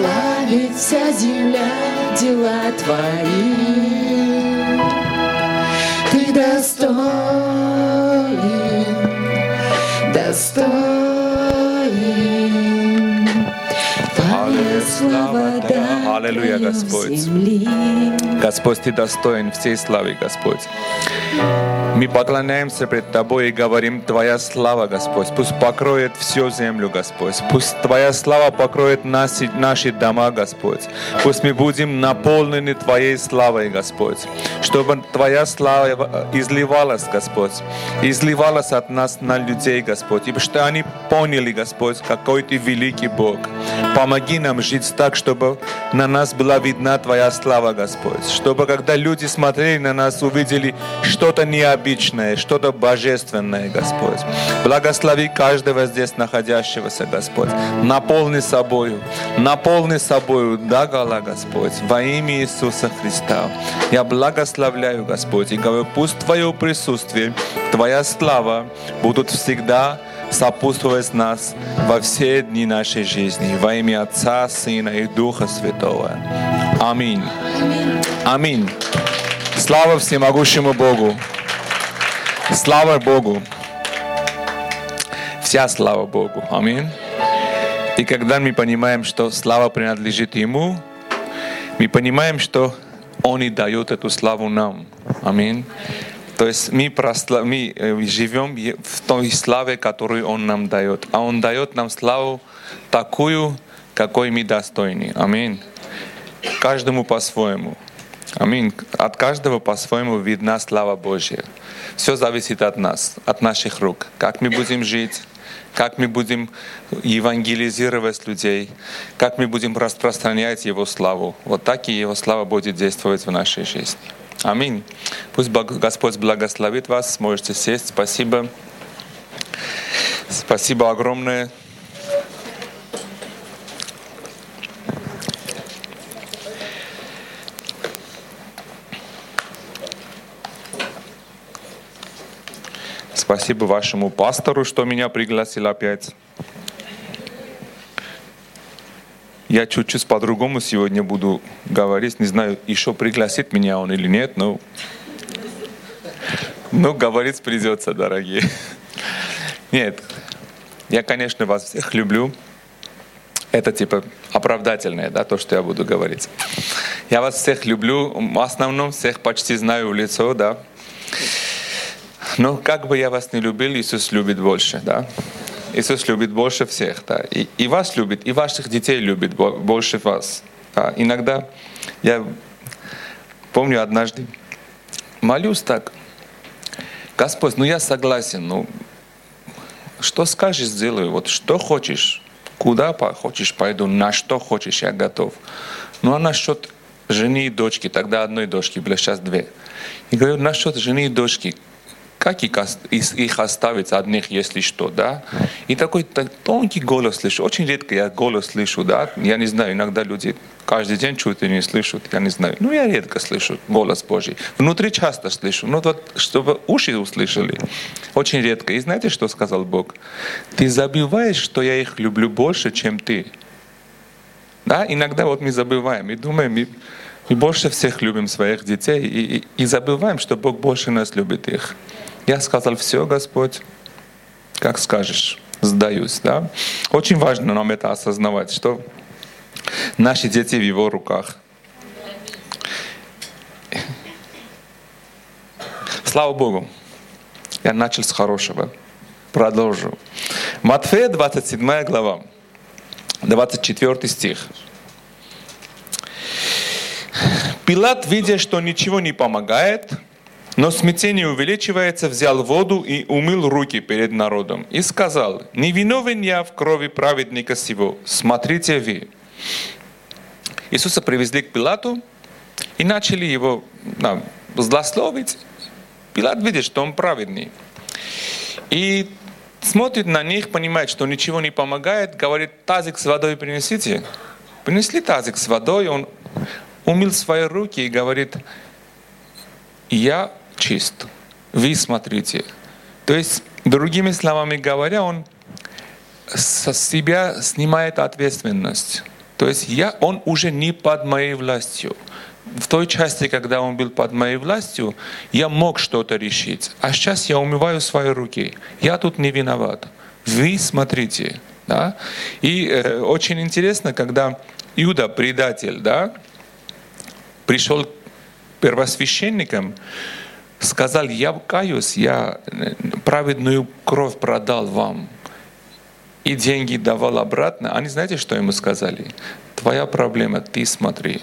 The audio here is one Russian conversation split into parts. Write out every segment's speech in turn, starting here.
Славит вся земля дела Твои. Ты достоин, достоин. Твоя слава Аллилуйя, Господь. земли. Господь, Ты достоин всей славы, Господь. Мы поклоняемся пред Тобой и говорим, Твоя слава, Господь, пусть покроет всю землю, Господь. Пусть Твоя слава покроет нас, и наши дома, Господь. Пусть мы будем наполнены Твоей славой, Господь. Чтобы Твоя слава изливалась, Господь. Изливалась от нас на людей, Господь. И что они поняли, Господь, какой Ты великий Бог. Помоги нам жить так, чтобы на нас была видна Твоя слава, Господь. Чтобы когда люди смотрели на нас, увидели что-то необычное, что-то божественное, Господь. Благослови каждого здесь находящегося, Господь. Наполни собою, наполни собою, да, Гала, Господь, во имя Иисуса Христа. Я благословляю, Господь, и говорю, пусть Твое присутствие, Твоя слава будут всегда сопутствовать нас во все дни нашей жизни. Во имя Отца, Сына и Духа Святого. Аминь. Аминь. Слава всемогущему Богу. Слава Богу. Вся слава Богу. Аминь. И когда мы понимаем, что слава принадлежит Ему, мы понимаем, что Он и дает эту славу нам. Аминь. То есть мы, просла- мы э, живем в той славе, которую Он нам дает. А Он дает нам славу такую, какой мы достойны. Аминь. Каждому по-своему. Аминь. От каждого по-своему видна слава Божья. Все зависит от нас, от наших рук. Как мы будем жить, как мы будем евангелизировать людей, как мы будем распространять Его славу. Вот так и Его слава будет действовать в нашей жизни. Аминь. Пусть Господь благословит вас. Можете сесть. Спасибо. Спасибо огромное. Спасибо вашему пастору, что меня пригласил опять. Я чуть-чуть по-другому сегодня буду говорить. Не знаю, еще пригласит меня он или нет, но, но говорить придется, дорогие. Нет, я, конечно, вас всех люблю. Это типа оправдательное, да, то, что я буду говорить. Я вас всех люблю, в основном всех почти знаю в лицо, да. Но как бы я вас не любил, Иисус любит больше, да. Иисус любит больше всех, да. И, и вас любит, и ваших детей любит бо- больше вас. Да. Иногда я помню однажды, молюсь так, Господь, ну я согласен, ну что скажешь, сделаю, вот что хочешь, куда хочешь, пойду, на что хочешь, я готов. Ну а насчет жены и дочки, тогда одной дочки, было сейчас две. И говорю, насчет жены и дочки, как их, их оставить одних, если что, да? И такой т- тонкий голос слышу. Очень редко я голос слышу, да? Я не знаю, иногда люди каждый день чуть ли не слышат, я не знаю. Ну, я редко слышу голос Божий. Внутри часто слышу. Ну, вот, чтобы уши услышали, очень редко. И знаете, что сказал Бог? Ты забываешь, что я их люблю больше, чем ты. Да, иногда вот мы забываем и думаем, мы, мы больше всех любим своих детей и, и- и забываем, что Бог больше нас любит их. Я сказал, все, Господь, как скажешь, сдаюсь. Да? Очень важно нам это осознавать, что наши дети в Его руках. Слава Богу. Я начал с хорошего. Продолжу. Матфея 27 глава. 24 стих. Пилат, видя, что ничего не помогает, но смятение увеличивается, взял воду и умыл руки перед народом и сказал, «Не виновен я в крови праведника сего, смотрите вы». Иисуса привезли к Пилату и начали его да, злословить. Пилат видит, что он праведный. И смотрит на них, понимает, что ничего не помогает, говорит, тазик с водой принесите. Принесли тазик с водой, он умыл свои руки и говорит, я чист, вы смотрите. То есть, другими словами говоря, он со себя снимает ответственность. То есть я, он уже не под моей властью. В той части, когда он был под моей властью, я мог что-то решить. А сейчас я умываю свои руки. Я тут не виноват. Вы смотрите. Да? И э, очень интересно, когда Иуда, предатель, да, пришел к первосвященникам, сказал, я каюсь, я э, праведную кровь продал вам и деньги давал обратно. Они знаете, что ему сказали? Твоя проблема, ты смотри.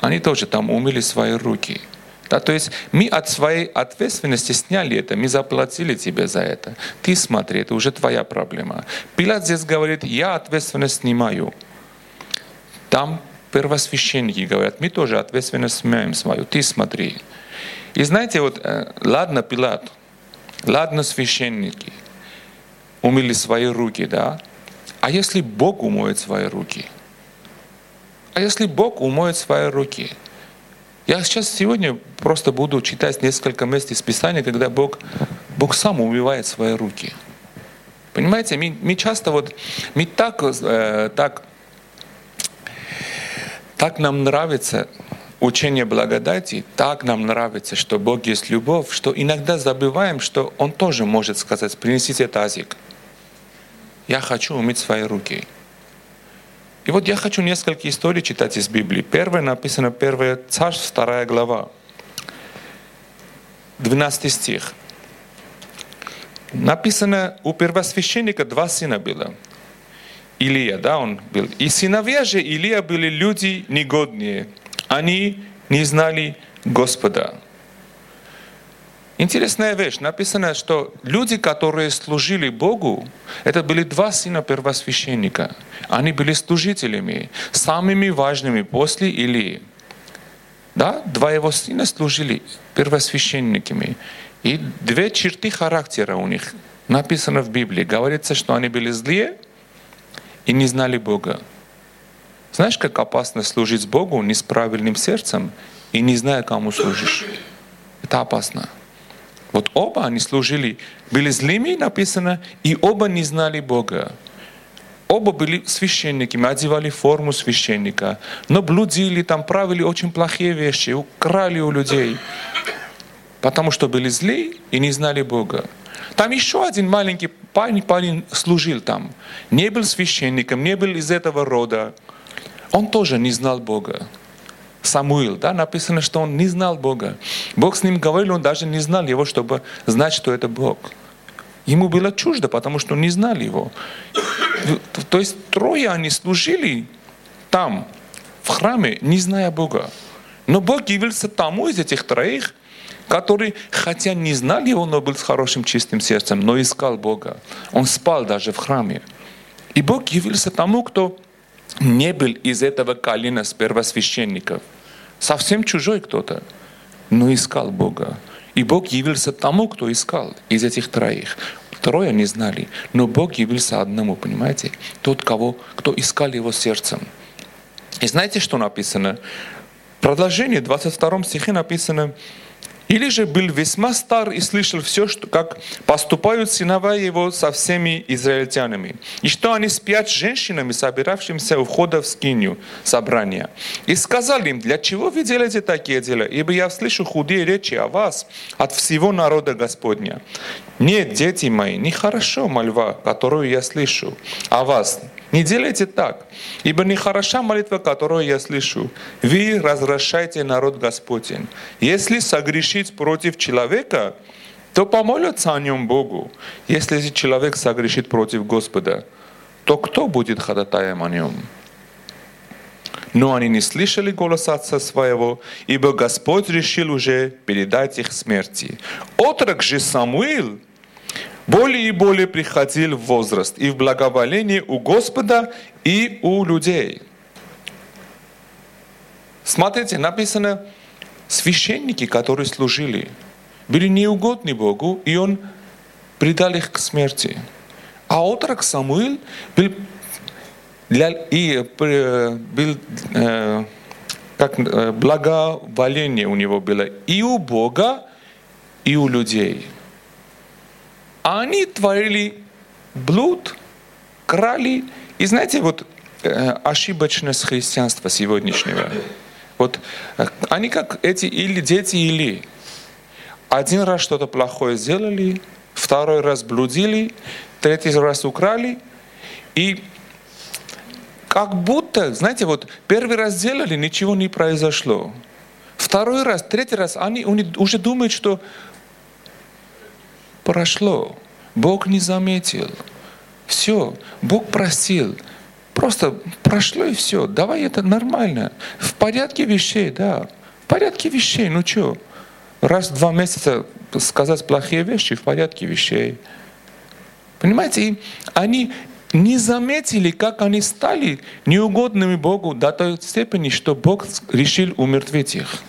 Они тоже там умыли свои руки. Да, то есть мы от своей ответственности сняли это, мы заплатили тебе за это. Ты смотри, это уже твоя проблема. Пилат здесь говорит, я ответственность снимаю. Там первосвященники говорят, мы тоже ответственность снимаем свою, ты смотри. И знаете, вот, э, ладно, Пилат, ладно, священники, умыли свои руки, да? А если Бог умоет свои руки? А если Бог умоет свои руки? Я сейчас сегодня просто буду читать несколько мест из Писания, когда Бог, Бог сам умывает свои руки. Понимаете, мы, мы часто вот, мы так, э, так, так нам нравится учение благодати, так нам нравится, что Бог есть любовь, что иногда забываем, что Он тоже может сказать, принесите тазик я хочу умыть свои руки. И вот я хочу несколько историй читать из Библии. Первое написано, первое Царств, вторая глава, 12 стих. Написано, у первосвященника два сына было. Илия, да, он был. И сыновья же Илия были люди негодные. Они не знали Господа. Интересная вещь. Написано, что люди, которые служили Богу, это были два сына первосвященника. Они были служителями, самыми важными после Илии. Да? Два его сына служили первосвященниками. И две черты характера у них написано в Библии. Говорится, что они были злые и не знали Бога. Знаешь, как опасно служить Богу не с правильным сердцем и не зная, кому служишь? Это опасно. Вот оба они служили, были злыми, написано, и оба не знали Бога. Оба были священниками, одевали форму священника, но блудили, там правили очень плохие вещи, украли у людей, потому что были злые и не знали Бога. Там еще один маленький парень, парень служил там. Не был священником, не был из этого рода. Он тоже не знал Бога. Самуил, да, написано, что он не знал Бога. Бог с ним говорил, он даже не знал его, чтобы знать, что это Бог. Ему было чуждо, потому что не знал его. То есть трое они служили там, в храме, не зная Бога. Но Бог явился тому из этих троих, который, хотя не знал его, но был с хорошим чистым сердцем, но искал Бога. Он спал даже в храме. И Бог явился тому, кто не был из этого колена с первосвященников. Совсем чужой кто-то, но искал Бога. И Бог явился тому, кто искал из этих троих. Трое не знали, но Бог явился одному, понимаете? Тот, кого, кто искал его сердцем. И знаете, что написано? В продолжении 22 стихе написано, или же был весьма стар и слышал все, что, как поступают сыновья его со всеми израильтянами, и что они спят с женщинами, собиравшимися у входа в скинию собрания. И сказал им, для чего вы делаете такие дела? Ибо я слышу худые речи о вас от всего народа Господня. Нет, дети мои, нехорошо мольва, которую я слышу о вас. Не делайте так, ибо нехороша молитва, которую я слышу. Вы разрушаете народ Господень. Если согрешить против человека, то помолятся о нем Богу. Если человек согрешит против Господа, то кто будет ходатаем о нем? Но они не слышали голос отца своего, ибо Господь решил уже передать их смерти. Отрок же Самуил более и более приходил в возраст и в благоволении у Господа и у людей. Смотрите, написано, священники, которые служили, были неугодны Богу, и Он предал их к смерти. А отрок Самуил был, для, и, э, был э, как э, благоволение у него было и у Бога, и у людей – а они творили блуд, крали. И знаете, вот э, ошибочность христианства сегодняшнего. Вот э, они как эти или дети или. Один раз что-то плохое сделали, второй раз блудили, третий раз украли, и как будто, знаете, вот первый раз сделали, ничего не произошло. Второй раз, третий раз, они уже думают, что прошло. Бог не заметил. Все, Бог простил. Просто прошло и все. Давай это нормально. В порядке вещей, да. В порядке вещей, ну что? Раз в два месяца сказать плохие вещи в порядке вещей. Понимаете, и они не заметили, как они стали неугодными Богу до той степени, что Бог решил умертвить их.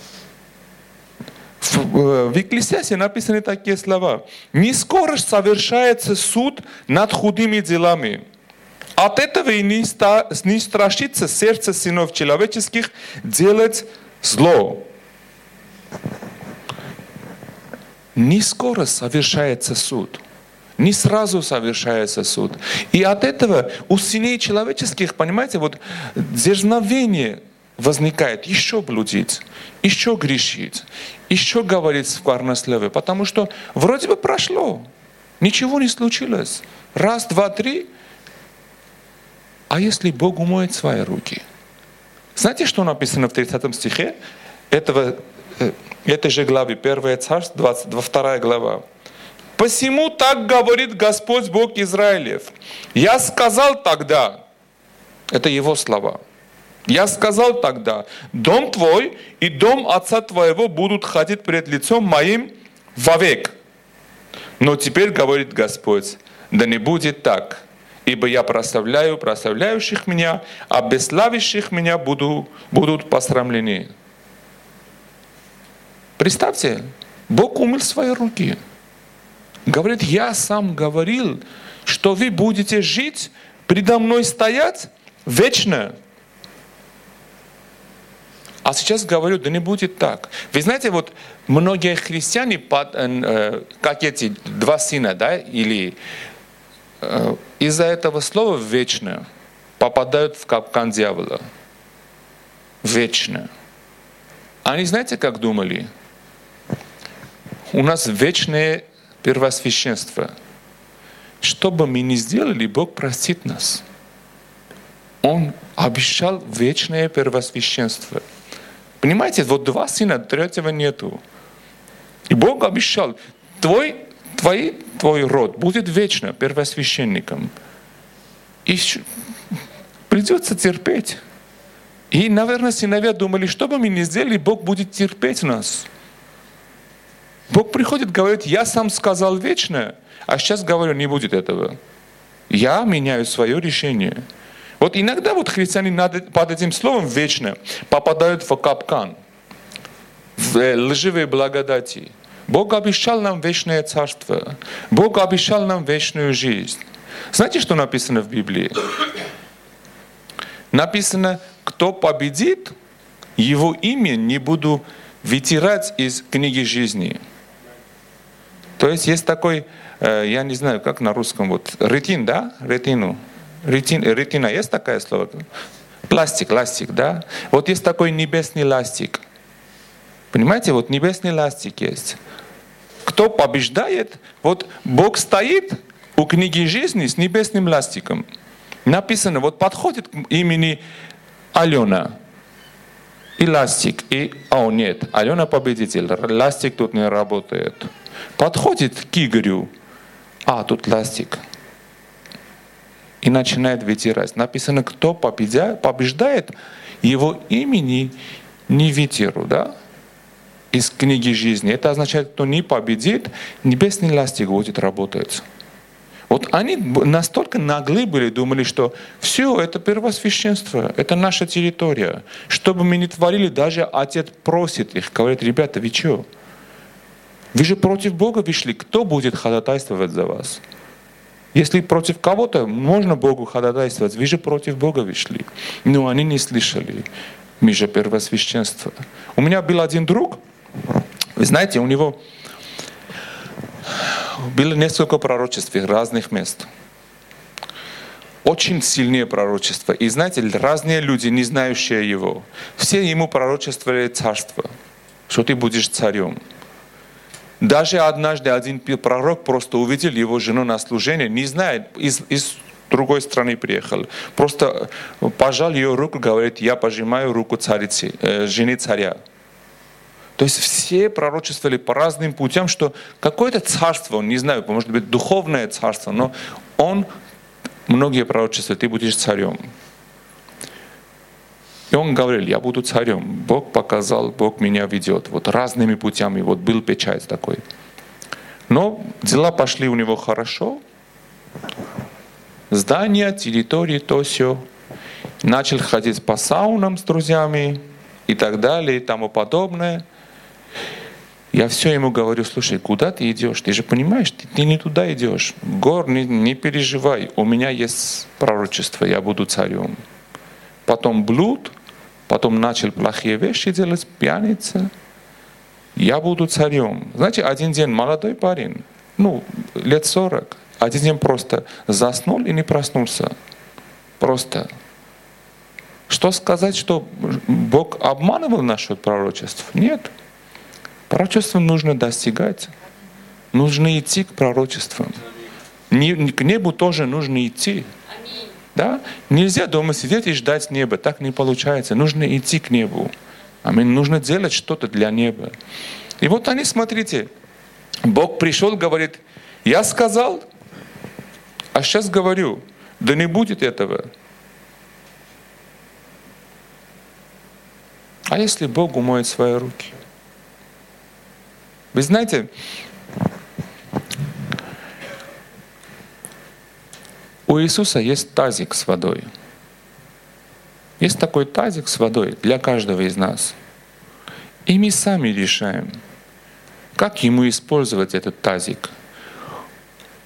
В, э, в Екклесиасе написаны такие слова. «Не скоро совершается суд над худыми делами. От этого и не, ста, не страшится сердце сынов человеческих делать зло». Не скоро совершается суд – не сразу совершается суд. И от этого у сыней человеческих, понимаете, вот дерзновение возникает еще блудить, еще грешить, еще говорить сквернословие, потому что вроде бы прошло, ничего не случилось. Раз, два, три. А если Бог умоет свои руки? Знаете, что написано в 30 стихе этого, э, этой же главы, 1 Царств, 22 глава? Посему так говорит Господь Бог Израилев. Я сказал тогда, это его слова, я сказал тогда, дом твой и дом отца твоего будут ходить пред лицом моим вовек. Но теперь говорит Господь, да не будет так, ибо я прославляю прославляющих меня, а бесславящих меня буду, будут посрамлены. Представьте, Бог умыл свои руки – Говорит, я сам говорил, что вы будете жить, предо мной стоять вечно. А сейчас говорю, да не будет так. Вы знаете, вот многие христиане, э, как эти два сына, да, или э, из-за этого слова «вечно» попадают в капкан дьявола. Вечно. Они знаете, как думали? У нас вечные первосвященство. Что бы мы ни сделали, Бог простит нас. Он обещал вечное первосвященство. Понимаете, вот два сына, третьего нету. И Бог обещал, твой, твой, твой род будет вечно первосвященником. И придется терпеть. И, наверное, сыновья думали, что бы мы ни сделали, Бог будет терпеть нас. Бог приходит, говорит, я сам сказал вечное, а сейчас говорю, не будет этого. Я меняю свое решение. Вот иногда вот христиане под этим словом вечно попадают в капкан, в э, лживые благодати. Бог обещал нам вечное царство. Бог обещал нам вечную жизнь. Знаете, что написано в Библии? Написано, кто победит, его имя не буду вытирать из книги жизни. То есть есть такой, э, я не знаю, как на русском, вот ретин, да, ретину. Ретин, ретина, есть такое слово? Пластик, ластик, да? Вот есть такой небесный ластик. Понимаете, вот небесный ластик есть. Кто побеждает, вот Бог стоит у книги жизни с небесным ластиком. Написано, вот подходит к имени Алена. И ластик, и... О, нет, Алена победитель. Ластик тут не работает. Подходит к Игорю, а тут ластик. И начинает вытирать. Написано, кто побеждает, его имени не ветеру, да? Из книги жизни. Это означает, кто не победит, небесный ластик будет работать. Вот они настолько наглы были, думали, что все, это первосвященство, это наша территория. Что бы мы ни творили, даже отец просит их, говорит, ребята, вы что? Вы же против Бога вышли. Кто будет ходатайствовать за вас? Если против кого-то можно Богу ходатайствовать, вы же против Бога вышли. Но они не слышали. Мы же первосвященство. У меня был один друг, вы знаете, у него было несколько пророчеств разных мест. очень сильные пророчества. И знаете, разные люди, не знающие его, все ему пророчествовали царство, что ты будешь царем. Даже однажды один пророк просто увидел его жену на служение, не знает, из, из другой страны приехал. Просто пожал ее руку, говорит, я пожимаю руку царицы, э, жены царя. То есть все пророчествовали по разным путям, что какое-то царство, не знаю, может быть духовное царство, но он, многие пророчествовали, ты будешь царем. И он говорил, я буду царем. Бог показал, Бог меня ведет. Вот разными путями. Вот был печать такой. Но дела пошли у него хорошо. Здания, территории, то все. Начал ходить по саунам с друзьями и так далее и тому подобное. Я все ему говорю, слушай, куда ты идешь? Ты же понимаешь, ты, ты не туда идешь. Гор, не, не переживай, у меня есть пророчество, я буду царем. Потом блуд, потом начал плохие вещи делать, пьяница. Я буду царем. Знаете, один день молодой парень, ну, лет сорок, один день просто заснул и не проснулся. Просто. Что сказать, что Бог обманывал насчет пророчеств? Нет. Пророчеством нужно достигать. Нужно идти к пророчествам. К небу тоже нужно идти. Да? Нельзя дома сидеть и ждать неба. Так не получается. Нужно идти к небу. Аминь. Нужно делать что-то для неба. И вот они, смотрите, Бог пришел, говорит, я сказал, а сейчас говорю, да не будет этого. А если Бог умоет свои руки? Вы знаете, у Иисуса есть тазик с водой. Есть такой тазик с водой для каждого из нас. И мы сами решаем, как ему использовать этот тазик.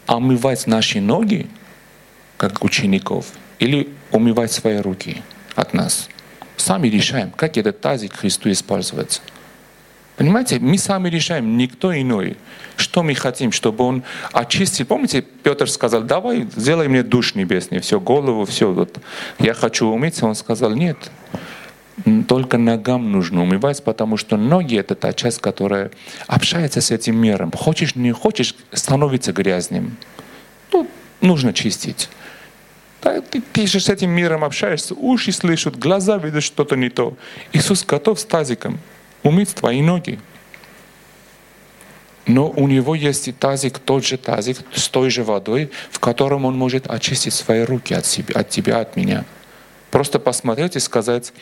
Омывать наши ноги, как учеников, или умывать свои руки от нас. Сами решаем, как этот тазик Христу использовать. Понимаете, мы сами решаем, никто иной. Что мы хотим, чтобы он очистил. Помните, Петр сказал, давай, сделай мне душ небесный, все, голову, все. Вот. Я хочу умыться. Он сказал, нет, только ногам нужно умывать, потому что ноги — это та часть, которая общается с этим миром. Хочешь, не хочешь, становится грязным. Ну, нужно чистить. Да, ты, ты же с этим миром общаешься, уши слышат, глаза видят что-то не то. Иисус готов с тазиком умыть твои ноги. Но у него есть и тазик, тот же тазик с той же водой, в котором он может очистить свои руки от, себя, от тебя, от меня. Просто посмотреть и сказать,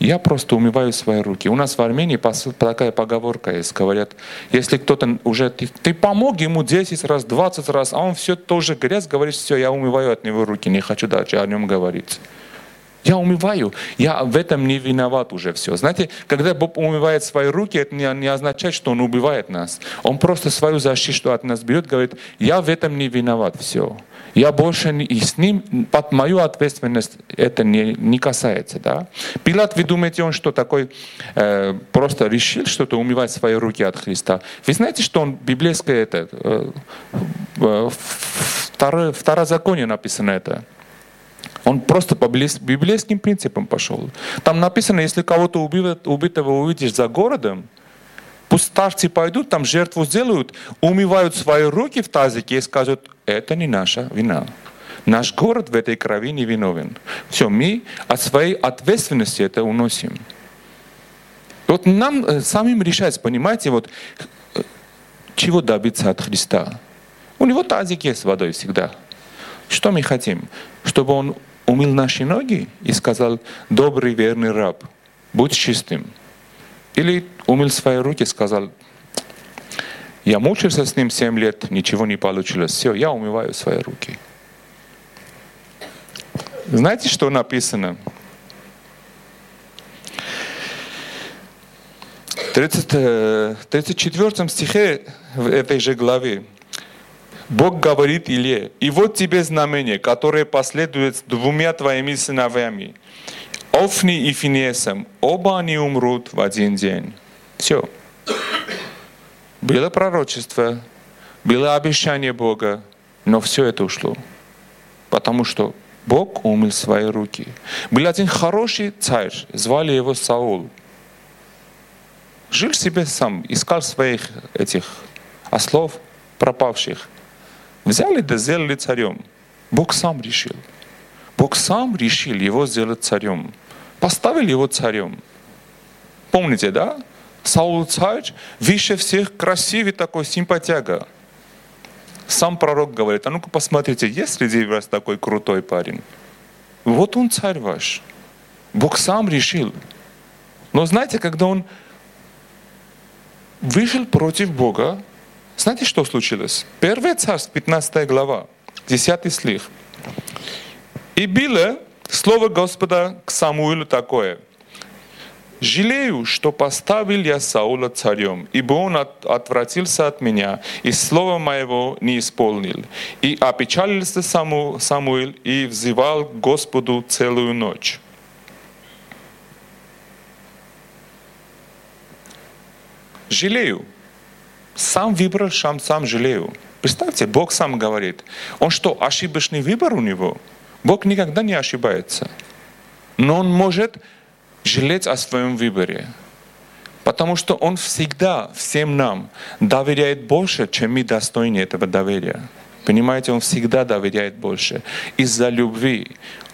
я просто умываю свои руки. У нас в Армении такая поговорка есть. Говорят, если кто-то уже... Ты, ты помог ему 10 раз, 20 раз, а он все тоже грязь, говоришь, все, я умываю от него руки, не хочу дальше о нем говорить. Я умываю, я в этом не виноват уже все. Знаете, когда Бог умывает свои руки, это не, означает, что Он убивает нас. Он просто свою защиту от нас берет, говорит, я в этом не виноват, все. Я больше не, и с ним, под мою ответственность это не, не касается. Да? Пилат, вы думаете, он что такой, э, просто решил что-то умывать свои руки от Христа? Вы знаете, что он библейское это, э, э, второе, второзаконие написано это? Он просто по библейским принципам пошел. Там написано, если кого-то убитого увидишь за городом, пусть старцы пойдут, там жертву сделают, умывают свои руки в тазике и скажут, это не наша вина. Наш город в этой крови не виновен. Все, мы от своей ответственности это уносим. Вот нам э, самим решать, понимаете, вот э, чего добиться от Христа. У него тазик есть с водой всегда. Что мы хотим? Чтобы он умыл наши ноги и сказал, добрый верный раб, будь чистым. Или умыл свои руки и сказал, я мучился с ним семь лет, ничего не получилось. Все, я умываю свои руки. Знаете, что написано? 30, 34 э, стихе в этой же главе Бог говорит Илье, и вот тебе знамение, которое последует двумя твоими сыновьями, Офни и Финесом, оба они умрут в один день. Все. Было пророчество, было обещание Бога, но все это ушло. Потому что Бог умыл свои руки. Был один хороший царь, звали его Саул. Жил себе сам, искал своих этих ослов пропавших. Взяли да сделали царем. Бог сам решил. Бог сам решил его сделать царем. Поставили его царем. Помните, да? Саул царь, выше всех, красивый такой, симпатяга. Сам пророк говорит, а ну-ка посмотрите, есть среди вас такой крутой парень? Вот он царь ваш. Бог сам решил. Но знаете, когда он вышел против Бога, знаете, что случилось? Первое царство, 15 глава, 10 стих. И было слово Господа к Самуилу такое – Жалею, что поставил я Саула царем, ибо он от, отвратился от меня, и слова моего не исполнил. И опечалился Саму, Самуил и взывал Господу целую ночь. Жалею. Сам выбрал, сам, сам жалею. Представьте, Бог сам говорит. Он что, ошибочный выбор у него? Бог никогда не ошибается. Но он может жалеть о своем выборе. Потому что Он всегда всем нам доверяет больше, чем мы достойны этого доверия. Понимаете, Он всегда доверяет больше. Из-за любви.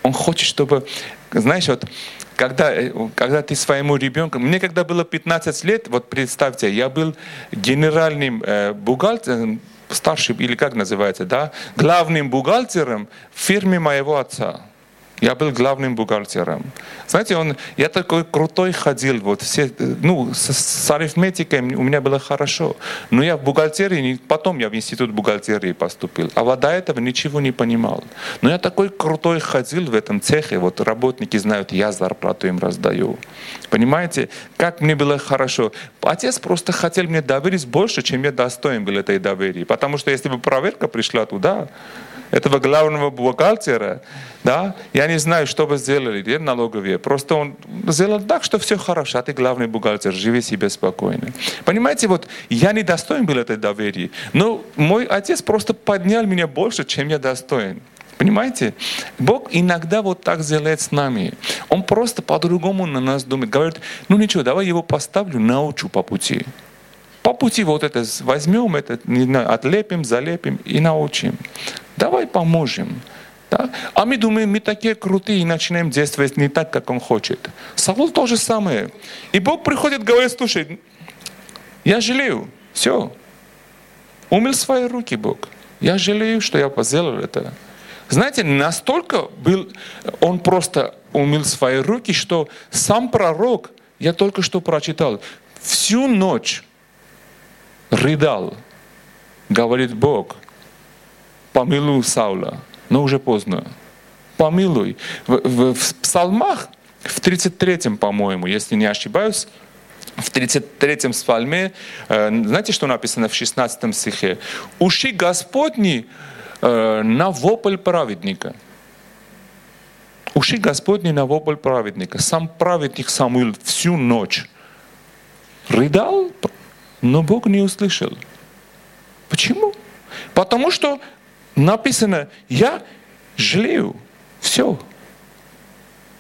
Он хочет, чтобы... Знаешь, вот когда, когда ты своему ребенку... Мне когда было 15 лет, вот представьте, я был генеральным э, бухгалтером, старшим, или как называется, да, главным бухгалтером в фирме моего отца. Я был главным бухгалтером. Знаете, он, я такой крутой ходил, вот все, ну, с, с арифметикой у меня было хорошо. Но я в бухгалтерии, потом я в институт бухгалтерии поступил. А вот до этого ничего не понимал. Но я такой крутой ходил в этом цехе, вот работники знают, я зарплату им раздаю. Понимаете, как мне было хорошо. Отец просто хотел мне доверить больше, чем я достоин был этой доверия. Потому что если бы проверка пришла туда, этого главного бухгалтера, да, я не знаю, что бы сделали где налоговые. Просто он сделал так, что все хорошо, а ты главный бухгалтер, живи себе спокойно. Понимаете, вот я не достоин был этой доверия, но мой отец просто поднял меня больше, чем я достоин. Понимаете? Бог иногда вот так делает с нами. Он просто по-другому на нас думает. Говорит, ну ничего, давай его поставлю, научу по пути. По пути вот это возьмем, это не знаю, отлепим, залепим и научим. Давай поможем. Да? А мы думаем, мы такие крутые и начинаем действовать не так, как он хочет. Саул то же самое. И Бог приходит говорит, слушай, я жалею, все. Умыл свои руки Бог. Я жалею, что я сделал это. Знаете, настолько был, он просто умыл свои руки, что сам пророк, я только что прочитал, всю ночь рыдал, говорит Бог, помилуй Саула, но уже поздно. Помилуй. В, в, в псалмах, в 33-м, по-моему, если не ошибаюсь, в 33-м псалме, э, знаете, что написано в 16 стихе? «Уши Господни э, на вопль праведника». Уши Господни на вопль праведника. Сам праведник Самуил всю ночь рыдал, но Бог не услышал. Почему? Потому что написано, я жалею. Все.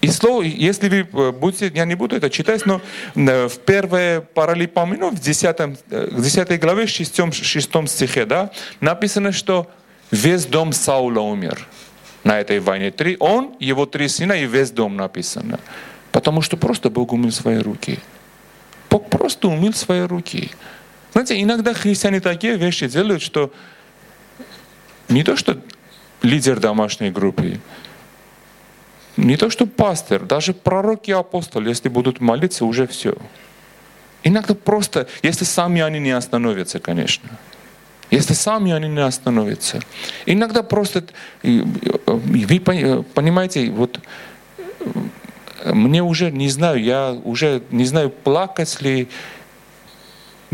И слово, если вы э, будете, я не буду это читать, но э, в первой Паралипомену, в 10, 10 э, главе, 6, 6 стихе, да, написано, что весь дом Саула умер на этой войне. Три, он, его три сына и весь дом написано. Потому что просто Бог умыл свои руки. Бог просто умыл свои руки. Знаете, иногда христиане такие вещи делают, что не то, что лидер домашней группы, не то, что пастор, даже пророк и апостол, если будут молиться, уже все. Иногда просто, если сами они не остановятся, конечно. Если сами они не остановятся. Иногда просто, вы понимаете, вот мне уже не знаю, я уже не знаю, плакать ли,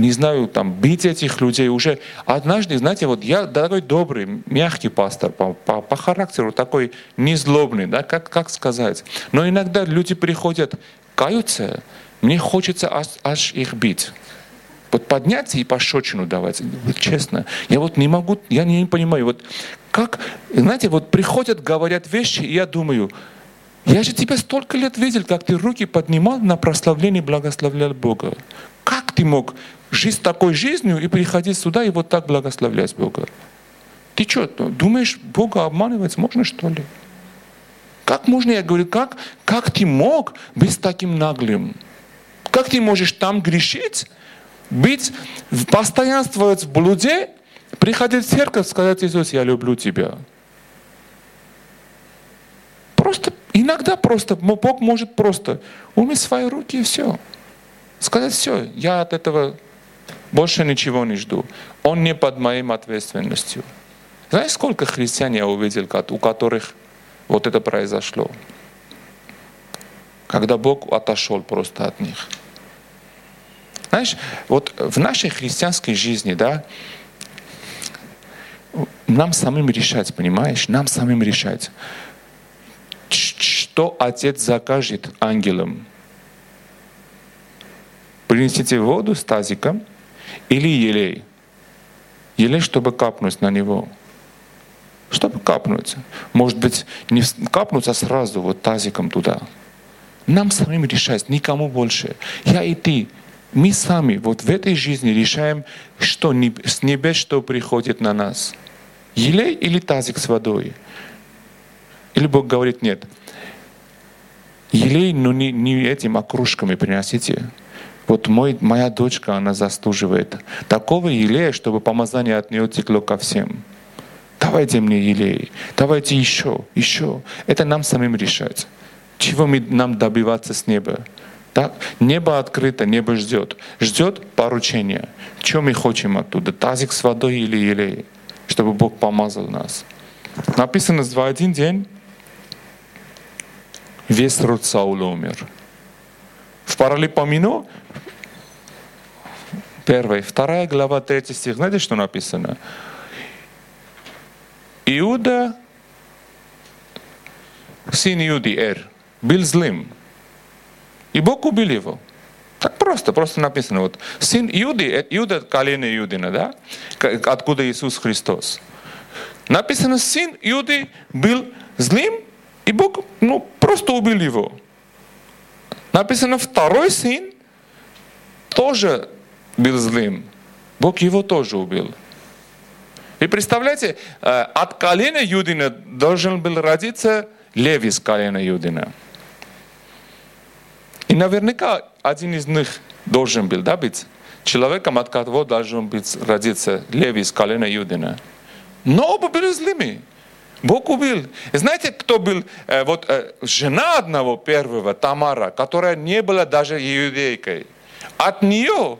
не знаю, там, бить этих людей уже. Однажды, знаете, вот я такой добрый, мягкий пастор, по, по, по характеру такой незлобный, да, как, как сказать. Но иногда люди приходят, каются, мне хочется аж, аж их бить. Вот подняться и пощечину давать. Вот честно. Я вот не могу, я не понимаю, вот как И знаете, вот приходят, говорят вещи, и я думаю, я же тебя столько лет видел, как ты руки поднимал на прославление, благословлял Бога. Ты мог жить такой жизнью и приходить сюда и вот так благословлять Бога? Ты что, думаешь, Бога обманывать можно, что ли? Как можно, я говорю, как, как ты мог быть таким наглым? Как ты можешь там грешить, быть, постоянствовать в блуде, приходить в церковь, сказать, Иисус, я люблю тебя. Просто, иногда просто, Бог может просто умыть свои руки и все. Сказать, все, я от этого больше ничего не жду. Он не под моим ответственностью. Знаешь, сколько христиан я увидел, у которых вот это произошло? Когда Бог отошел просто от них. Знаешь, вот в нашей христианской жизни, да, нам самим решать, понимаешь? Нам самим решать, что Отец закажет ангелам. Принесите воду с тазиком или елей. Елей, чтобы капнуть на него. Чтобы капнуть. Может быть, не капнуть, а сразу вот тазиком туда. Нам самим решать, никому больше. Я и ты. Мы сами вот в этой жизни решаем, что с небес, что приходит на нас. Елей или тазик с водой. Или Бог говорит, нет. Елей, но не, не этим, кружками приносите. Вот мой, моя дочка, она заслуживает такого елея, чтобы помазание от нее текло ко всем. Давайте мне елей, давайте еще, еще. Это нам самим решать. Чего мы, нам добиваться с неба? Так? Небо открыто, небо ждет. Ждет поручения. Что мы хотим оттуда? Тазик с водой или елей? Чтобы Бог помазал нас. Написано, в один день весь род Саула умер. В Паралипомино, первая, вторая глава, третий стих, знаете, что написано? Иуда, сын Иуди, Эр, был злым. И Бог убил его. Так просто, просто написано. Вот. Сын Иуды, Иуда колено Иудина, да? Откуда Иисус Христос. Написано, сын Иуды был злым, и Бог ну, просто убил его. Написано, второй сын тоже был злым. Бог его тоже убил. И представляете, э, от колена Юдина должен был родиться Леви с колена Юдина. И наверняка один из них должен был да, быть человеком, от которого должен быть родиться Леви из колена Юдина. Но оба были злыми. Бог убил. И знаете, кто был? Э, вот э, жена одного первого, Тамара, которая не была даже иудейкой. От нее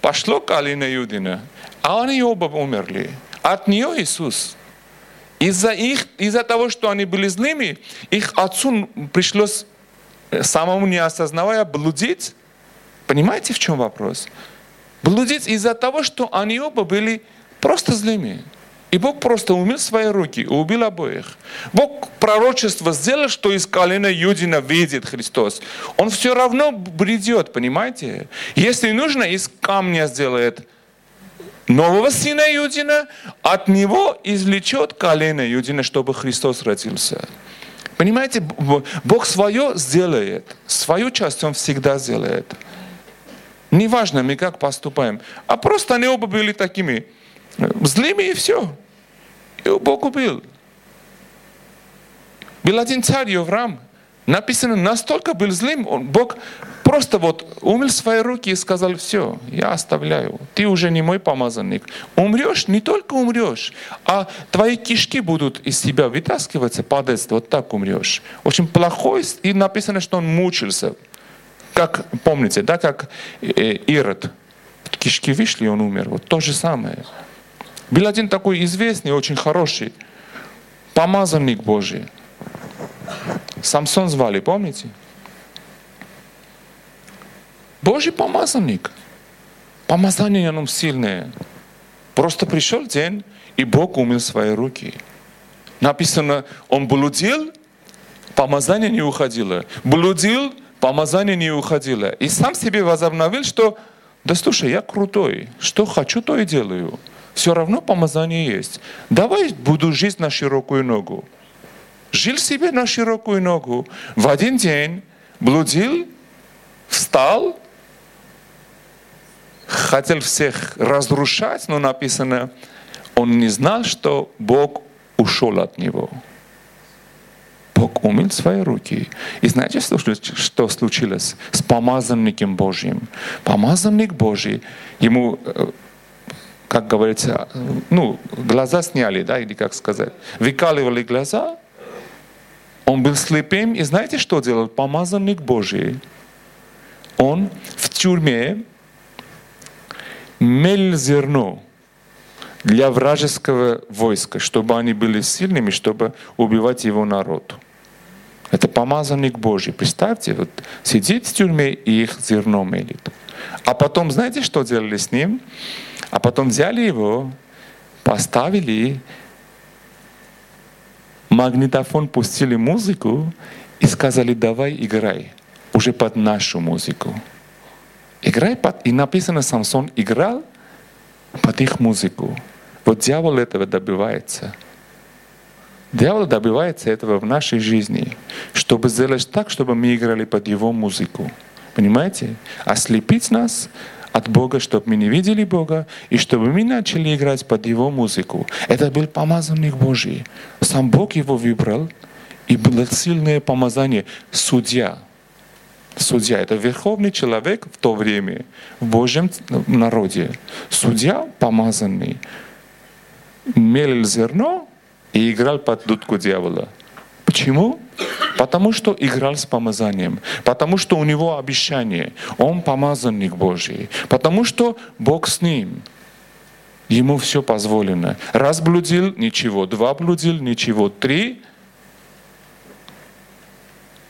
пошло колено Юдина, а они оба умерли. От нее Иисус. Из-за их, из-за того, что они были злыми, их отцу пришлось самому не осознавая, блудить. Понимаете, в чем вопрос? Блудить из-за того, что они оба были просто злыми. И Бог просто умыл свои руки и убил обоих. Бог пророчество сделал, что из колена Юдина видит Христос. Он все равно бредет, понимаете? Если нужно, из камня сделает нового сына Юдина, от него извлечет колено Юдина, чтобы Христос родился. Понимаете, Бог свое сделает. Свою часть Он всегда сделает. Неважно, мы как поступаем. А просто они оба были такими злыми и все. И Бог убил. Был один царь Еврам. Написано, настолько был злым, он, Бог просто вот умыл свои руки и сказал, все, я оставляю. Ты уже не мой помазанник. Умрешь, не только умрешь, а твои кишки будут из себя вытаскиваться, падать, вот так умрешь. Очень плохой, и написано, что он мучился. Как, помните, да, как э, Ирод. Кишки вышли, он умер. Вот то же самое. Был один такой известный, очень хороший, помазанник Божий. Самсон звали, помните? Божий помазанник. Помазание оно сильное. Просто пришел день, и Бог умыл свои руки. Написано, он блудил, помазание не уходило. Блудил, помазание не уходило. И сам себе возобновил, что да слушай, я крутой, что хочу, то и делаю. Все равно помазание есть. Давай буду жить на широкую ногу. Жил себе на широкую ногу. В один день блудил, встал, хотел всех разрушать, но написано, он не знал, что Бог ушел от него. Бог умыл свои руки. И знаете, что, случилось с помазанником Божьим? Помазанник Божий, ему, э, как говорится, ну, глаза сняли, да, или как сказать, выкаливали глаза, он был слепым, и знаете, что делал помазанник Божий? Он в тюрьме мель зерно для вражеского войска, чтобы они были сильными, чтобы убивать его народ. Это помазанник Божий. Представьте, вот сидит в тюрьме и их зерно мелит. А потом, знаете, что делали с ним? А потом взяли его, поставили, магнитофон пустили музыку и сказали, давай играй, уже под нашу музыку. Играй под... И написано, Самсон играл под их музыку. Вот дьявол этого добивается – Дьявол добивается этого в нашей жизни, чтобы сделать так, чтобы мы играли под его музыку. Понимаете? Ослепить нас от Бога, чтобы мы не видели Бога, и чтобы мы начали играть под Его музыку. Это был помазанник Божий. Сам Бог его выбрал, и было сильное помазание. Судья. Судья — это верховный человек в то время в Божьем народе. Судья помазанный. Мелил зерно, и играл под дудку дьявола. Почему? Потому что играл с помазанием. Потому что у него обещание. Он помазанник Божий. Потому что Бог с ним. Ему все позволено. Раз блудил, ничего. Два блудил, ничего. Три.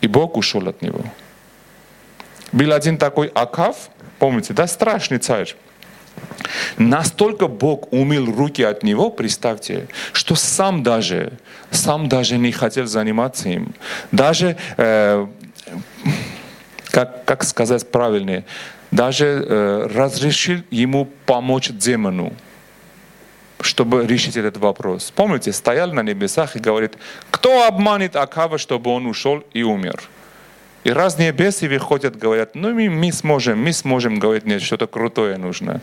И Бог ушел от него. Был один такой Акав, помните, да, страшный царь. Настолько Бог умыл руки от него, представьте, что сам даже, сам даже не хотел заниматься им. Даже, э, как, как сказать правильнее, даже э, разрешил ему помочь демону, чтобы решить этот вопрос. Помните, стоял на небесах и говорит, кто обманет Акава, чтобы он ушел и умер? И разные бесы выходят, говорят, ну мы, мы сможем, мы сможем, говорит, нет, что-то крутое нужно.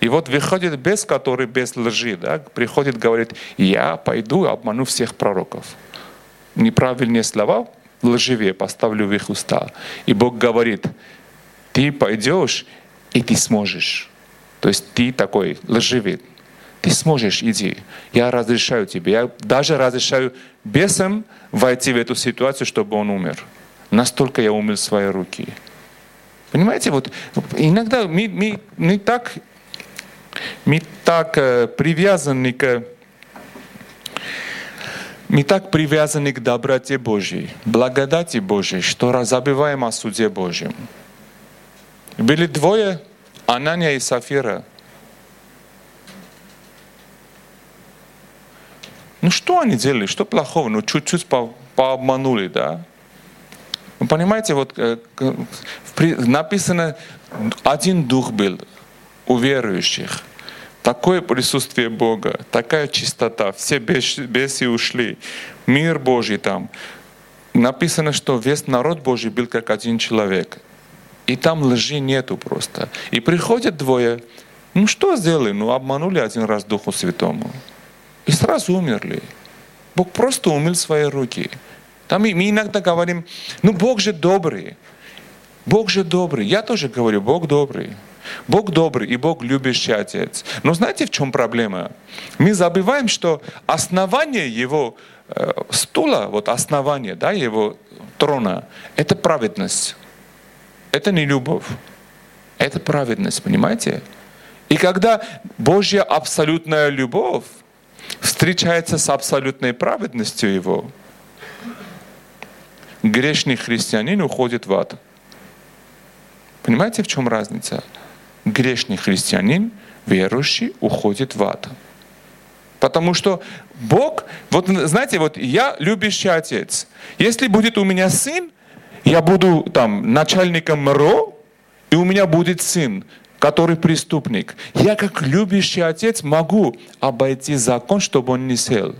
И вот выходит бес, который без лжи, да, приходит, говорит, я пойду обману всех пророков. Неправильные слова лживее поставлю в их уста. И Бог говорит, ты пойдешь, и ты сможешь. То есть ты такой лживый. Ты сможешь, иди. Я разрешаю тебе. Я даже разрешаю бесам войти в эту ситуацию, чтобы он умер. Настолько я умыл свои руки. Понимаете, вот иногда мы, мы, мы так мы так привязаны к мы так привязаны к доброте Божьей, благодати Божьей, что забываем о суде Божьем. Были двое, Анания и Сафира. Ну что они делали? Что плохого? Ну чуть-чуть по пообманули, да? Вы понимаете, вот написано, один дух был у верующих. Такое присутствие Бога, такая чистота, все бесы ушли, мир Божий там. Написано, что весь народ Божий был как один человек. И там лжи нету просто. И приходят двое, ну что сделали? Ну обманули один раз Духу Святому. И сразу умерли. Бог просто умыл свои руки. Там мы иногда говорим, ну Бог же добрый. Бог же добрый. Я тоже говорю, Бог добрый. Бог добрый и Бог любящий Отец. Но знаете, в чем проблема? Мы забываем, что основание Его э, стула, вот основание да, Его трона, это праведность. Это не любовь. Это праведность, понимаете? И когда Божья абсолютная любовь встречается с абсолютной праведностью Его, грешный христианин уходит в ад. Понимаете, в чем разница? Грешный христианин, верующий, уходит в ад. Потому что Бог, вот знаете, вот я любящий отец. Если будет у меня сын, я буду там начальником МРО, и у меня будет сын. который преступник, я как любящий отец могу обойти закон, чтобы он не сел.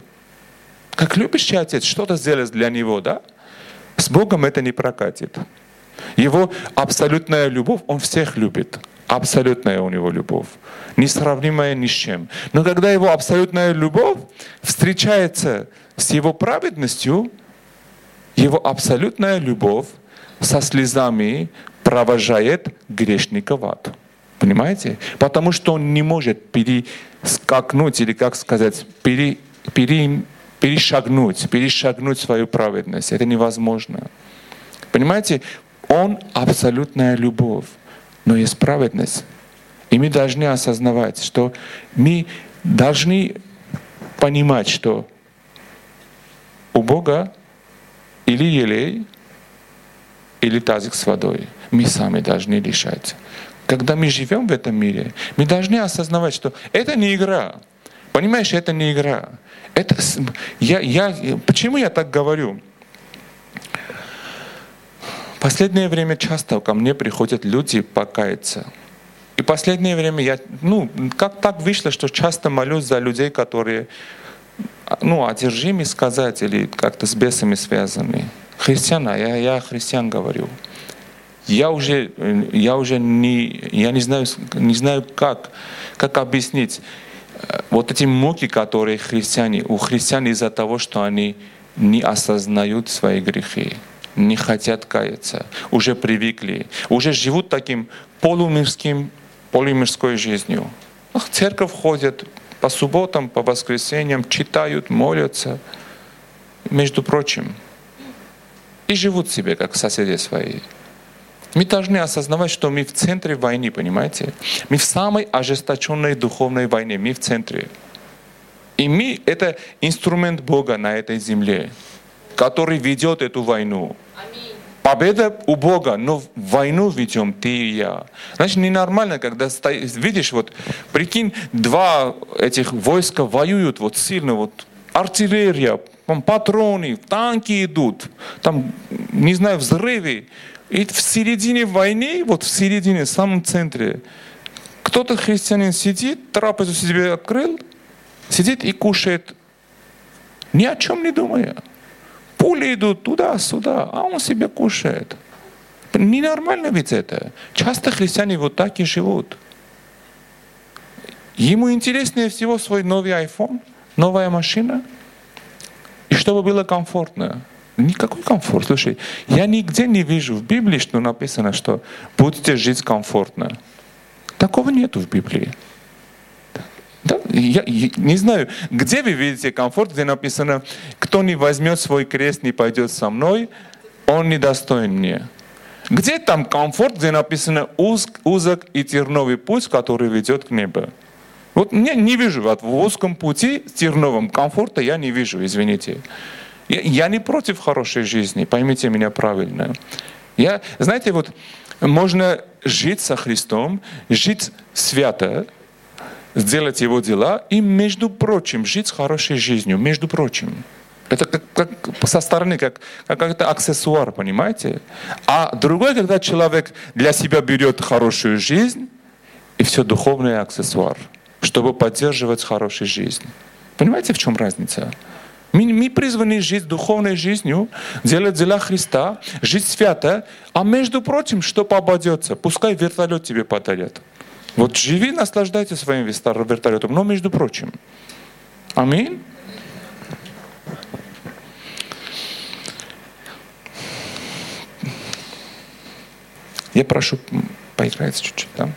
Как любящий отец что-то сделать для него, да? С Богом это не прокатит. Его абсолютная любовь, он всех любит. Абсолютная у него любовь. Несравнимая ни с чем. Но когда его абсолютная любовь встречается с его праведностью, его абсолютная любовь со слезами провожает грешника в ад. Понимаете? Потому что он не может перескакнуть или, как сказать, пере, пере, перешагнуть, перешагнуть свою праведность. Это невозможно. Понимаете? Он абсолютная любовь, но есть праведность. И мы должны осознавать, что мы должны понимать, что у Бога или елей, или тазик с водой. Мы сами должны решать. Когда мы живем в этом мире, мы должны осознавать, что это не игра. Понимаешь, это не игра. Это, я, я, почему я так говорю? Последнее время часто ко мне приходят люди покаяться. И последнее время я, ну, как так вышло, что часто молюсь за людей, которые, ну, одержимы сказать или как-то с бесами связаны. Христиана, я, я христиан говорю. Я уже, я уже не, я не знаю, не знаю как, как объяснить вот эти муки, которые христиане, у христиан из-за того, что они не осознают свои грехи не хотят каяться, уже привыкли, уже живут таким полумирским, полумирской жизнью. В церковь ходят по субботам, по воскресеньям, читают, молятся, между прочим, и живут себе, как соседи свои. Мы должны осознавать, что мы в центре войны, понимаете? Мы в самой ожесточенной духовной войне, мы в центре. И мы — это инструмент Бога на этой земле, который ведет эту войну. Победа у Бога, но войну ведем ты и я. Значит, ненормально, когда стоишь, видишь, вот, прикинь, два этих войска воюют вот сильно, вот артиллерия, там патроны, танки идут, там, не знаю, взрывы. И в середине войны, вот в середине, в самом центре, кто-то христианин сидит, трапезу себе открыл, сидит и кушает, ни о чем не думая. Пули идут туда-сюда, а он себе кушает. Ненормально ведь это. Часто христиане вот так и живут. Ему интереснее всего свой новый iPhone, новая машина, и чтобы было комфортно. Никакой комфорт. Слушай, я нигде не вижу в Библии, что написано, что будете жить комфортно. Такого нету в Библии. Да? Я, я не знаю, где вы видите комфорт, где написано, кто не возьмет свой крест, не пойдет со мной, он не достоин мне. Где там комфорт, где написано узк, узок и терновый путь, который ведет к небу? Вот я не вижу вот в узком пути терновом комфорта я не вижу, извините. Я, я не против хорошей жизни, поймите меня правильно. Я, знаете, вот можно жить со Христом, жить свято, сделать его дела и, между прочим, жить хорошей жизнью, между прочим. Это как, как со стороны, как, как это аксессуар, понимаете? А другой, когда человек для себя берет хорошую жизнь, и все духовный аксессуар, чтобы поддерживать хорошую жизнь. Понимаете, в чем разница? Мы, мы призваны жить духовной жизнью, делать дела Христа, жить свято, а между прочим, что попадется, пускай вертолет тебе подарят. Вот живи, наслаждайся своим вертолетом, но между прочим. Аминь. Я прошу поиграть чуть-чуть, да?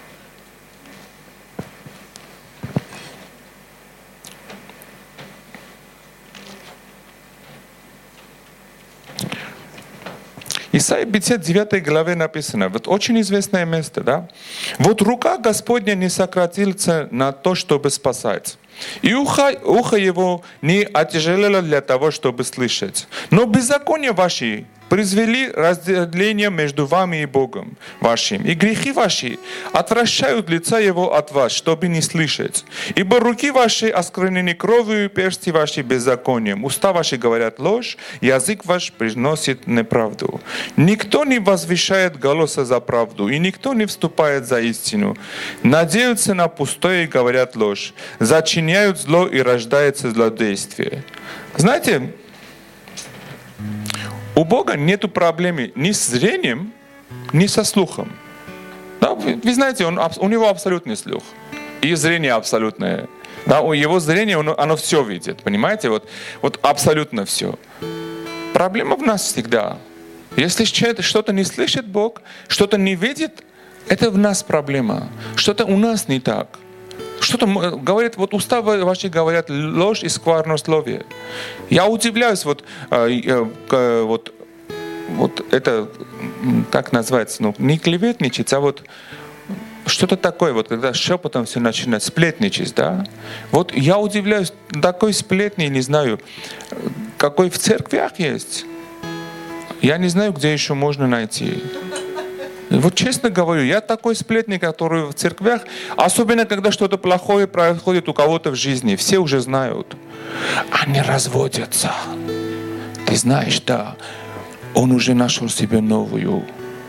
Исайя 59 главе написано, вот очень известное место, да? Вот рука Господня не сократится на то, чтобы спасать. И ухо, ухо его не отяжелело для того, чтобы слышать. Но беззаконие ваши произвели разделение между вами и Богом вашим. И грехи ваши отвращают лица Его от вас, чтобы не слышать. Ибо руки ваши осквернены кровью, персти ваши беззаконием. Уста ваши говорят ложь, язык ваш приносит неправду. Никто не возвещает голоса за правду, и никто не вступает за истину. Надеются на пустое и говорят ложь. Зачиняют зло и рождается злодействие. Знаете, у Бога нет проблемы ни с зрением, ни со слухом. Да, вы, вы знаете, он, у него абсолютный слух. И зрение абсолютное. Да, у его зрения оно, оно все видит. Понимаете? Вот, вот абсолютно все. Проблема в нас всегда. Если что-то не слышит Бог, что-то не видит, это в нас проблема. Что-то у нас не так. Что-то говорит, вот уста ваши говорят ложь и сквернословие. Я удивляюсь, вот, э, э, вот, вот это, как называется, ну, не клеветничать, а вот что-то такое, вот когда шепотом все начинает сплетничать, да? Вот я удивляюсь, такой сплетни, не знаю, какой в церквях есть. Я не знаю, где еще можно найти. Вот честно говорю, я такой сплетник, который в церквях, особенно когда что-то плохое происходит у кого-то в жизни, все уже знают. Они разводятся. Ты знаешь, да, он уже нашел себе новую.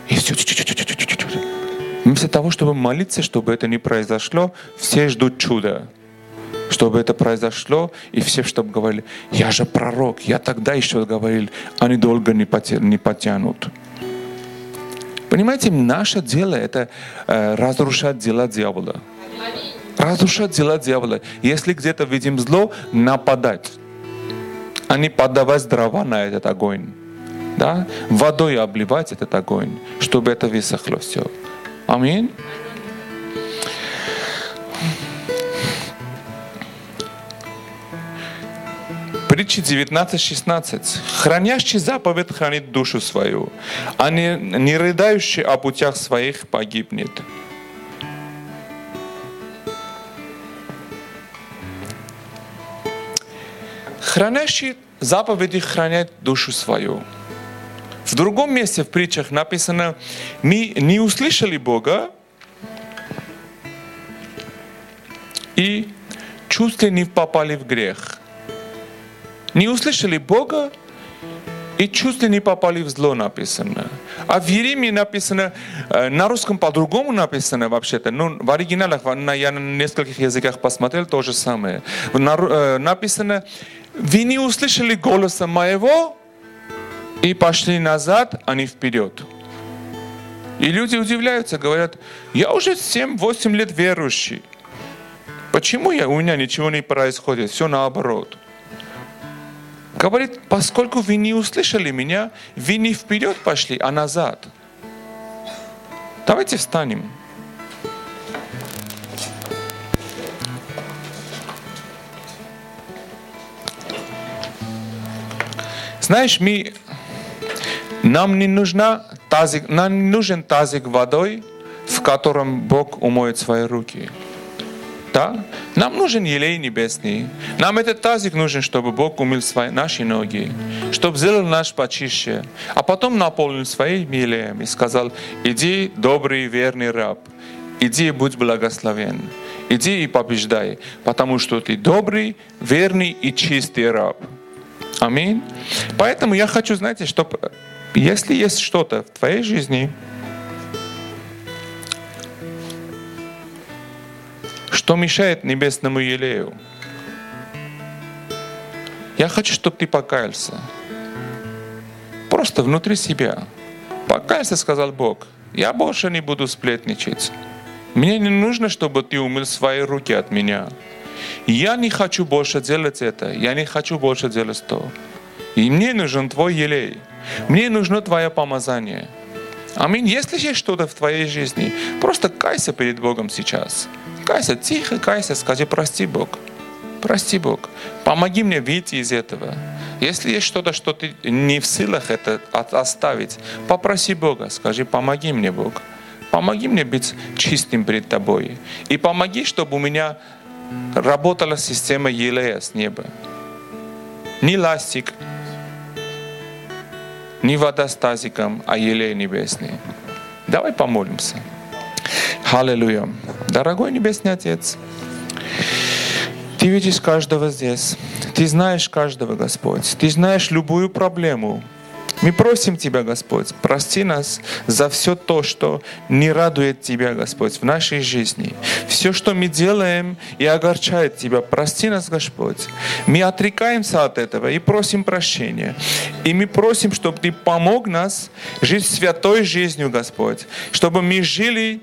И все. Вместо того, чтобы молиться, чтобы это не произошло, все ждут чуда. Чтобы это произошло, и все, чтобы говорили, я же пророк, я тогда еще говорил, они долго не, потянут. Понимаете, наше дело это э, разрушать дела дьявола. Разрушать дела дьявола. Если где-то видим зло, нападать, а не подавать дрова на этот огонь. Да? Водой обливать этот огонь, чтобы это высохло все. Аминь. Притчи 19.16. Хранящий заповедь хранит душу свою, а не, не рыдающий о путях своих погибнет. Хранящий заповеди хранит душу свою. В другом месте в притчах написано, мы не услышали Бога и чувственно не попали в грех не услышали Бога и чувства не попали в зло написано. А в Еремии написано, на русском по-другому написано вообще-то, но в оригиналах, я на нескольких языках посмотрел, то же самое. Э, написано, вы не услышали голоса моего и пошли назад, а не вперед. И люди удивляются, говорят, я уже 7-8 лет верующий. Почему я, у меня ничего не происходит? Все наоборот. Говорит, поскольку вы не услышали меня, вы не вперед пошли, а назад. Давайте встанем. Знаешь, мы, нам не, нужна тазик, нам не нужен тазик водой, в котором Бог умоет свои руки. Да? Нам нужен елей небесный. Нам этот тазик нужен, чтобы Бог умыл свои, наши ноги, чтобы сделал наш почище. А потом наполнил своим елеем и сказал, иди, добрый верный раб, иди и будь благословен. Иди и побеждай, потому что ты добрый, верный и чистый раб. Аминь. Поэтому я хочу, знаете, чтобы если есть что-то в твоей жизни, Что мешает небесному елею? Я хочу, чтобы ты покаялся. Просто внутри себя. Покаялся, сказал Бог. Я больше не буду сплетничать. Мне не нужно, чтобы ты умыл свои руки от меня. Я не хочу больше делать это. Я не хочу больше делать то. И мне нужен твой елей. Мне нужно твое помазание. Аминь. Если есть что-то в твоей жизни, просто кайся перед Богом сейчас. Кайся, тихо кайся, скажи, прости Бог. Прости Бог. Помоги мне выйти из этого. Если есть что-то, что ты не в силах это оставить, попроси Бога, скажи, помоги мне, Бог. Помоги мне быть чистым перед Тобой. И помоги, чтобы у меня работала система елея с неба. Не ластик, не водостазиком, а елей небесный. Давай помолимся. Аллилуйя. Дорогой Небесный Отец, Ты видишь каждого здесь. Ты знаешь каждого, Господь. Ты знаешь любую проблему. Мы просим Тебя, Господь, прости нас за все то, что не радует Тебя, Господь, в нашей жизни. Все, что мы делаем и огорчает Тебя, прости нас, Господь. Мы отрекаемся от этого и просим прощения. И мы просим, чтобы Ты помог нас жить святой жизнью, Господь, чтобы мы жили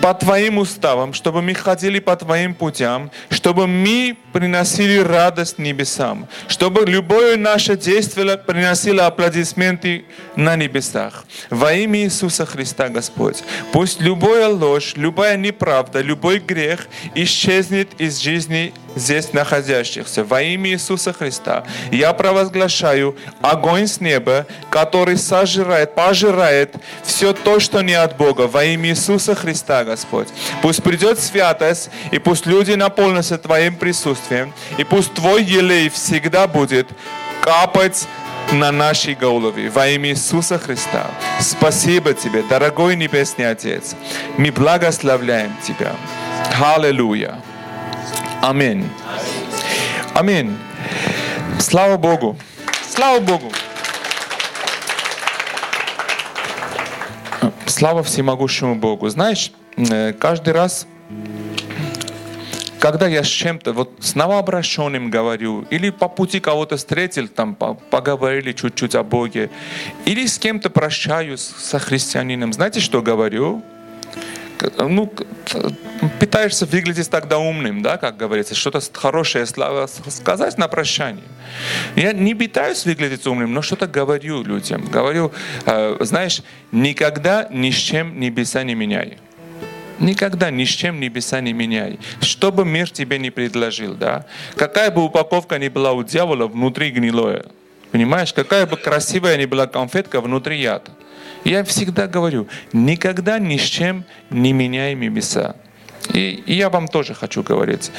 по Твоим уставам, чтобы мы ходили по Твоим путям, чтобы мы приносили радость небесам, чтобы любое наше действие приносило аплодисменты на небесах. Во имя Иисуса Христа, Господь, пусть любая ложь, любая неправда, любой грех исчезнет из жизни здесь находящихся. Во имя Иисуса Христа я провозглашаю огонь с неба, который сожирает, пожирает все то, что не от Бога. Во имя Иисуса Христа, Господь. Пусть придет святость, и пусть люди наполнятся Твоим присутствием, и пусть Твой елей всегда будет капать на нашей голове. Во имя Иисуса Христа. Спасибо Тебе, дорогой Небесный Отец. Мы благословляем Тебя. Аллилуйя. Аминь. Аминь. Слава Богу. Слава Богу. Слава всемогущему Богу. Знаешь, каждый раз, когда я с чем-то, вот с новообращенным говорю, или по пути кого-то встретил, там поговорили чуть-чуть о Боге, или с кем-то прощаюсь со христианином, знаете, что говорю? ну, пытаешься выглядеть тогда умным, да, как говорится, что-то хорошее сказать на прощание. Я не пытаюсь выглядеть умным, но что-то говорю людям. Говорю, э, знаешь, никогда ни с чем небеса не меняй. Никогда ни с чем небеса не меняй. Что бы мир тебе не предложил, да? Какая бы упаковка ни была у дьявола, внутри гнилое. Понимаешь, какая бы красивая ни была конфетка, внутри яд. Я всегда говорю, никогда ни с чем не меняй небеса. И, и я вам тоже хочу говорить,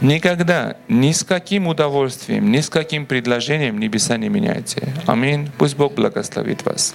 никогда ни с каким удовольствием, ни с каким предложением небеса не меняйте. Аминь. Пусть Бог благословит вас.